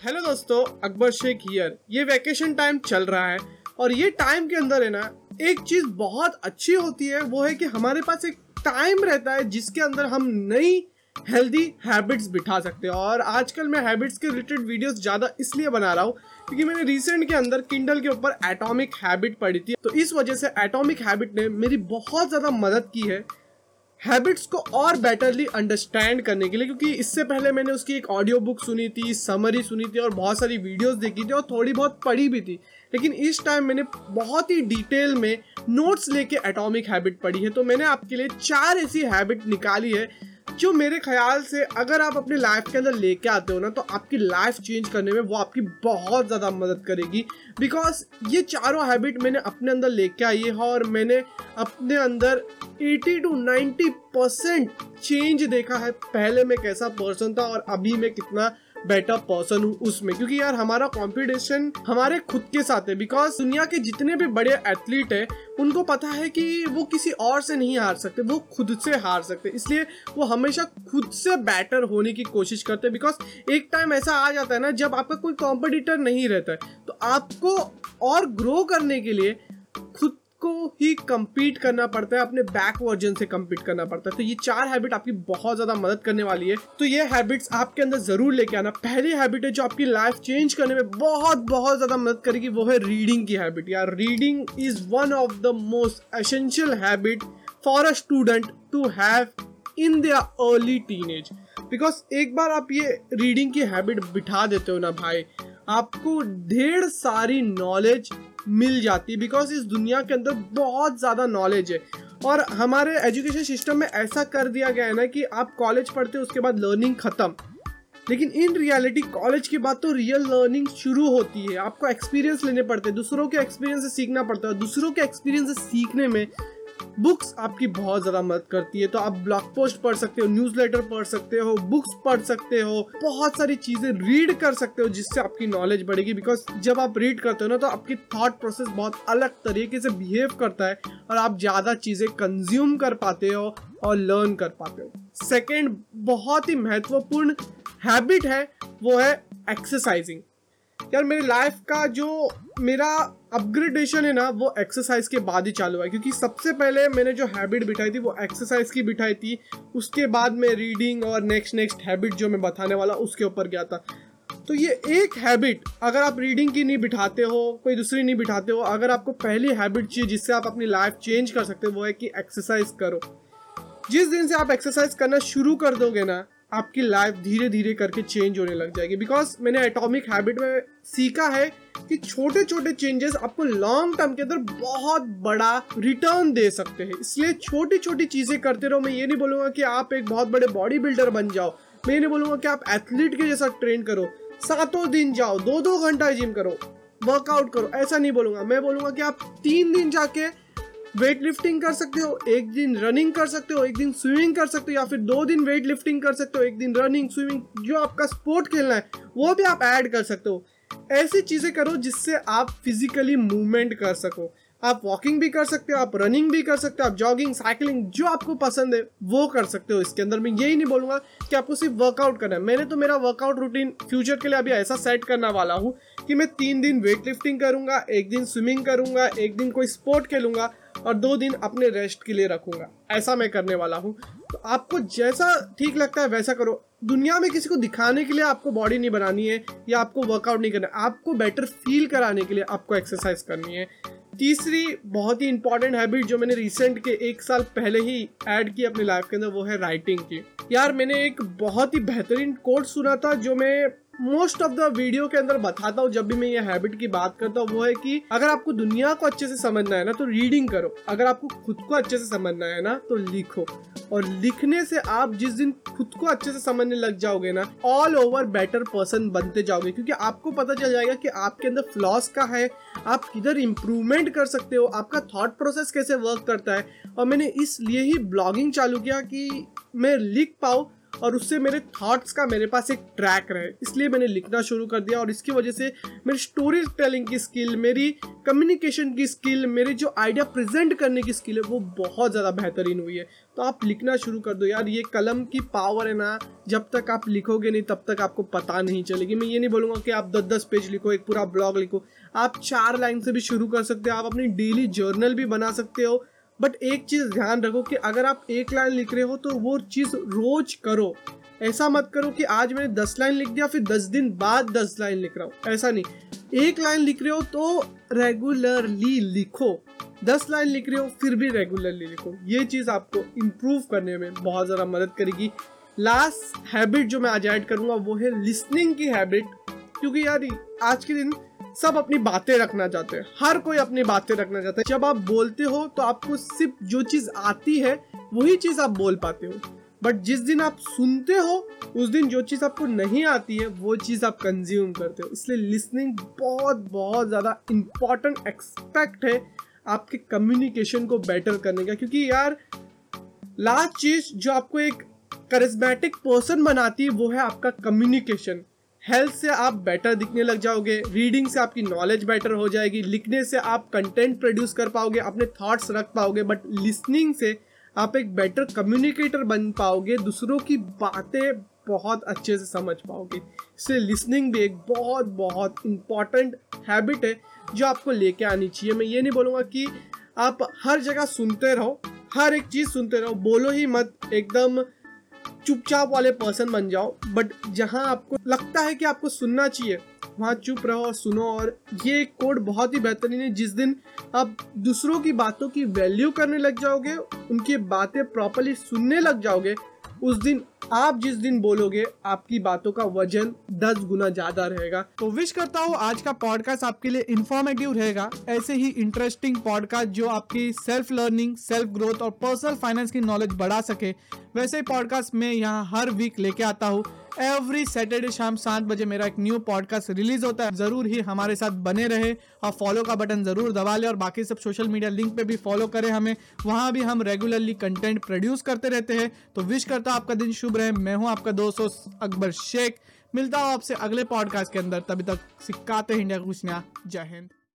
Hello दोस्तों, Akbar Sheikh here ये vacation time चल रहा है और ये टाइम के अंदर है ना, एक चीज़ बहुत अच्छी होती है, वो है कि हमारे पास एक टाइम रहता है जिसके अंदर हम नई हेल्दी हैबिट्स बिठा सकते हैं। और आजकल मैं हैबिट्स के रिलेटेड वीडियोस ज़्यादा इसलिए बना रहा हूँ क्योंकि मैंने रिसेंट के अंदर किंडल के ऊपर एटॉमिक हैबिट पढ़ी थी। तो इस वजह से एटॉमिक हैबिट ने मेरी बहुत ज़्यादा मदद की है। हैबिट्स को और बेटरली अंडरस्टैंड करने के लिए, क्योंकि इससे पहले मैंने उसकी एक ऑडियो बुक सुनी थी समरी सुनी थी और बहुत सारी वीडियोस देखी थी और थोड़ी बहुत पढ़ी भी थी। लेकिन इस टाइम मैंने बहुत ही डिटेल में नोट्स लेके एटॉमिक हैबिट पढ़ी है। तो मैंने आपके लिए चार ऐसी हैबिट निकाली है जो मेरे ख्याल से अगर आप अपनी लाइफ के अंदर लेके आते हो ना तो आपकी लाइफ चेंज करने में वो आपकी बहुत ज़्यादा मदद करेगी। बिकॉज़ ये चारों हैबिट मैंने अपने अंदर लेके आई है और मैंने अपने अंदर 80 टू 90 परसेंट चेंज देखा है। पहले मैं कैसा पर्सन था और अभी मैं कितना बेटर पर्सन हूँ उसमें। क्योंकि यार हमारा कंपटीशन हमारे खुद के साथ है। बिकॉज़ दुनिया के जितने भी बड़े एथलीट है, उनको पता है कि वो किसी और से नहीं हार सकते, वो खुद से हार सकते इसलिए वो हमेशा खुद से बेटर होने की कोशिश करते हैं। बिकॉज़ एक टाइम ऐसा आ जाता है ना, जब आपका कोई कॉम्पिटिटर नहीं रहता है तो आपको और ग्रो करने के लिए खुद को ही कम्पीट करना पड़ता है, अपने बैक वर्जन से कम्पीट करना पड़ता है। तो ये चार हैबिट आपकी बहुत ज़्यादा मदद करने वाली है। तो ये हैबिट्स आपके अंदर ज़रूर लेके आना। पहली हैबिट है जो आपकी लाइफ चेंज करने में बहुत बहुत ज़्यादा मदद करेगी, वो है रीडिंग की हैबिट यार reading is one of the most essential habit for a student to have in their early teenage because एक बार आप ये रीडिंग की हैबिट बिठा देते हो ना भाई, आपको ढेर सारी नॉलेज मिल जाती है बिकॉज़ इस दुनिया के अंदर बहुत ज़्यादा नॉलेज है। और हमारे एजुकेशन सिस्टम में ऐसा कर दिया गया है ना कि आप कॉलेज पढ़ते हो, उसके बाद लर्निंग ख़त्म। लेकिन इन रियलिटी कॉलेज के बाद तो रियल लर्निंग शुरू होती है। आपको एक्सपीरियंस लेने पड़ते हैं, दूसरों के एक्सपीरियंस से सीखना पड़ता है दूसरों के एक्सपीरियंस से सीखने में बुक्स आपकी बहुत ज़्यादा मदद करती है तो आप ब्लॉग पोस्ट पढ़ सकते हो न्यूज़ पढ़ सकते हो बुक्स पढ़ सकते हो, बहुत सारी चीज़ें रीड कर सकते हो जिससे आपकी नॉलेज बढ़ेगी बिकॉज़ जब आप रीड करते हो ना तो आपकी थॉट प्रोसेस बहुत अलग तरीके से बिहेव करता है, और आप ज़्यादा चीज़ें कंज्यूम कर पाते हो और लर्न कर पाते हो। सेकेंड बहुत ही महत्वपूर्ण हैबिट है, वो है एक्सरसाइजिंग यार, मेरी लाइफ का जो मेरा अपग्रेडेशन है ना, वो एक्सरसाइज के बाद ही चालू है। क्योंकि सबसे पहले मैंने जो हैबिट बिठाई थी, वो एक्सरसाइज की बिठाई थी। उसके बाद मैं रीडिंग और नेक्स्ट नेक्स्ट हैबिट जो मैं बताने वाला, उसके ऊपर गया था। तो ये एक हैबिट अगर आप रीडिंग की नहीं बिठाते हो, कोई दूसरी नहीं बिठाते हो, अगर आपको पहली हैबिट चाहिए जिससे आप अपनी लाइफ चेंज कर सकते हो, वो है कि एक्सरसाइज करो। जिस दिन से आप एक्सरसाइज करना शुरू कर दोगे ना आपकी लाइफ धीरे धीरे करके चेंज होने लग जाएगी। बिकॉज़ मैंने एटॉमिक हैबिट में सीखा है कि छोटे छोटे चेंजेस आपको लॉन्ग टर्म के अंदर बहुत बड़ा रिटर्न दे सकते हैं। इसलिए छोटी छोटी चीज़ें करते रहो। मैं ये नहीं बोलूँगा कि आप एक बहुत बड़े बॉडी बिल्डर बन जाओ। मैं ये नहीं बोलूँगा कि आप एथलीट के जैसा ट्रेन करो। सातों दिन जाओ दो दो घंटा जिम करो वर्कआउट करो, ऐसा नहीं बोलूँगा। मैं बोलूँगा कि आप तीन दिन जाके वेट लिफ्टिंग कर सकते हो, एक दिन रनिंग कर सकते हो, एक दिन स्विमिंग कर सकते हो, या फिर दो दिन वेट लिफ्टिंग कर सकते हो, एक दिन रनिंग स्विमिंग जो आपका स्पोर्ट खेलना है, वो भी आप ऐड कर सकते हो। ऐसी चीज़ें करो जिससे आप फिजिकली मूवमेंट कर सको। आप वॉकिंग भी कर सकते हो, आप रनिंग भी कर सकते हो, आप जॉगिंग साइकिलिंग जो आपको पसंद है, वो कर सकते हो। इसके अंदर मैं यही नहीं बोलूँगा कि आपको सिर्फ़ वर्कआउट करना है। मैंने तो मेरा वर्कआउट रूटीन फ्यूचर के लिए अभी ऐसा सेट करना वाला हूँ कि मैं तीन दिन वेट लिफ्टिंग करूँगा, एक दिन स्विमिंग करूँगा, एक दिन कोई स्पोर्ट खेलूँगा। और दो दिन अपने रेस्ट के लिए रखूँगा। ऐसा मैं करने वाला हूँ। तो आपको जैसा ठीक लगता है, वैसा करो। दुनिया में किसी को दिखाने के लिए आपको बॉडी नहीं बनानी है, या आपको वर्कआउट नहीं करना आपको बेटर फील कराने के लिए आपको एक्सरसाइज करनी है। तीसरी बहुत ही इंपॉर्टेंट हैबिट जो मैंने रिसेंट के एक साल पहले ही ऐड की अपनी लाइफ के अंदर, वो है राइटिंग की। यार, मैंने एक बहुत ही बेहतरीन कोट सुना था, जो मैं मोस्ट ऑफ़ द वीडियो के अंदर बताता हूँ, जब भी मैं ये हैबिट की बात करता हूँ, वो है कि अगर आपको दुनिया को अच्छे से समझना है ना तो रीडिंग करो। अगर आपको खुद को अच्छे से समझना है ना तो लिखो। और लिखने से आप जिस दिन खुद को अच्छे से समझने लग जाओगे ना ऑल ओवर बेटर पर्सन बनते जाओगे। क्योंकि आपको पता चल जाएगा कि आपके अंदर फ्लॉस का है, आप किधर इम्प्रूवमेंट कर सकते हो, आपका थॉट प्रोसेस कैसे वर्क करता है। और मैंने इसलिए ही ब्लॉगिंग चालू किया कि मैं लिख पाऊँ और उससे मेरे थॉट्स का मेरे पास एक ट्रैक रहे। इसलिए मैंने लिखना शुरू कर दिया और इसकी वजह से मेरी स्टोरी टेलिंग की स्किल मेरी कम्युनिकेशन की स्किल मेरे जो आइडिया प्रेजेंट करने की स्किल है, वो बहुत ज़्यादा बेहतरीन हुई है। तो आप लिखना शुरू कर दो यार, ये कलम की पावर है ना, जब तक आप लिखोगे नहीं, तब तक आपको पता नहीं चलेगी। मैं ये नहीं बोलूँगा कि आप दस दस पेज लिखो, एक पूरा ब्लॉग लिखो। आप चार लाइन से भी शुरू कर सकते हो, आप अपनी डेली जर्नल भी बना सकते हो बट एक चीज़ ध्यान रखो कि अगर आप एक लाइन लिख रहे हो तो वो चीज़ रोज करो। ऐसा मत करो कि आज मैंने दस लाइन लिख दिया, फिर दस दिन बाद दस लाइन लिख रहा हूँ। ऐसा नहीं। एक लाइन लिख रहे हो तो रेगुलरली लिखो। दस लाइन लिख रहे हो, फिर भी रेगुलरली लिखो। ये चीज़ आपको इम्प्रूव करने में बहुत ज़्यादा मदद करेगी। लास्ट हैबिट जो मैं आज ऐड करूँगा, वो है लिसनिंग की हैबिट क्योंकि यार, आज के दिन सब अपनी बातें रखना चाहते हैं। हर कोई अपनी बातें रखना चाहता है। जब आप बोलते हो तो आपको सिर्फ़ जो चीज़ आती है, वही चीज़ आप बोल पाते हो। बट जिस दिन आप सुनते हो, उस दिन जो चीज़ आपको नहीं आती है, वो चीज़ आप कंज्यूम करते हो। इसलिए लिसनिंग बहुत बहुत ज़्यादा इंपॉर्टेंट एक्सपेक्ट है आपके कम्युनिकेशन को बेटर करने का। क्योंकि यार लास्ट चीज़ जो आपको एक करिस्मेटिक पर्सन बनाती है, वो है आपका कम्युनिकेशन हेल्थ से आप बेटर दिखने लग जाओगे रीडिंग से आपकी नॉलेज बेटर हो जाएगी, लिखने से आप कंटेंट प्रोड्यूस कर पाओगे, अपने थॉट्स रख पाओगे बट लिसनिंग से आप एक बेटर कम्युनिकेटर बन पाओगे, दूसरों की बातें बहुत अच्छे से समझ पाओगे। इसलिए लिसनिंग भी एक बहुत बहुत इंपॉर्टेंट हैबिट है जो आपको लेके आनी चाहिए। मैं ये नहीं बोलूँगा कि आप हर जगह सुनते रहो, हर एक चीज़ सुनते रहो, बोलो ही मत, एकदम चुपचाप वाले पर्सन बन जाओ बट जहाँ आपको लगता है कि आपको सुनना चाहिए, वहाँ चुप रहो और सुनो। और ये कोड बहुत ही बेहतरीन है, जिस दिन आप दूसरों की बातों की वैल्यू करने लग जाओगे, उनकी बातें प्रॉपरली सुनने लग जाओगे, उस दिन आप जिस दिन बोलोगे, आपकी बातों का वज़न दस गुना ज़्यादा रहेगा। तो विश करता हूँ आज का पॉडकास्ट आपके लिए इन्फॉर्मेटिव रहेगा। ऐसे ही इंटरेस्टिंग पॉडकास्ट जो आपकी सेल्फ लर्निंग सेल्फ ग्रोथ और पर्सनल फाइनेंस की नॉलेज बढ़ा सके, वैसे ही पॉडकास्ट में यहाँ हर वीक लेके आता हूँ। एवरी सैटरडे शाम सात बजे मेरा एक न्यू पॉडकास्ट रिलीज़ होता है। ज़रूर ही हमारे साथ बने रहे और फॉलो का बटन ज़रूर दबा ले और बाकी सब सोशल मीडिया लिंक पे भी फॉलो करें हमें। वहाँ भी हम रेगुलरली कंटेंट प्रोड्यूस करते रहते हैं। तो विश करता हूँ आपका दिन शुभ रहे। मैं हूँ आपका दोस्त अकबर शेख। मिलता हूँ आपसे अगले पॉडकास्ट के अंदर। तभी तक सिक्काते इंडिया कुछ नया जय हिंद।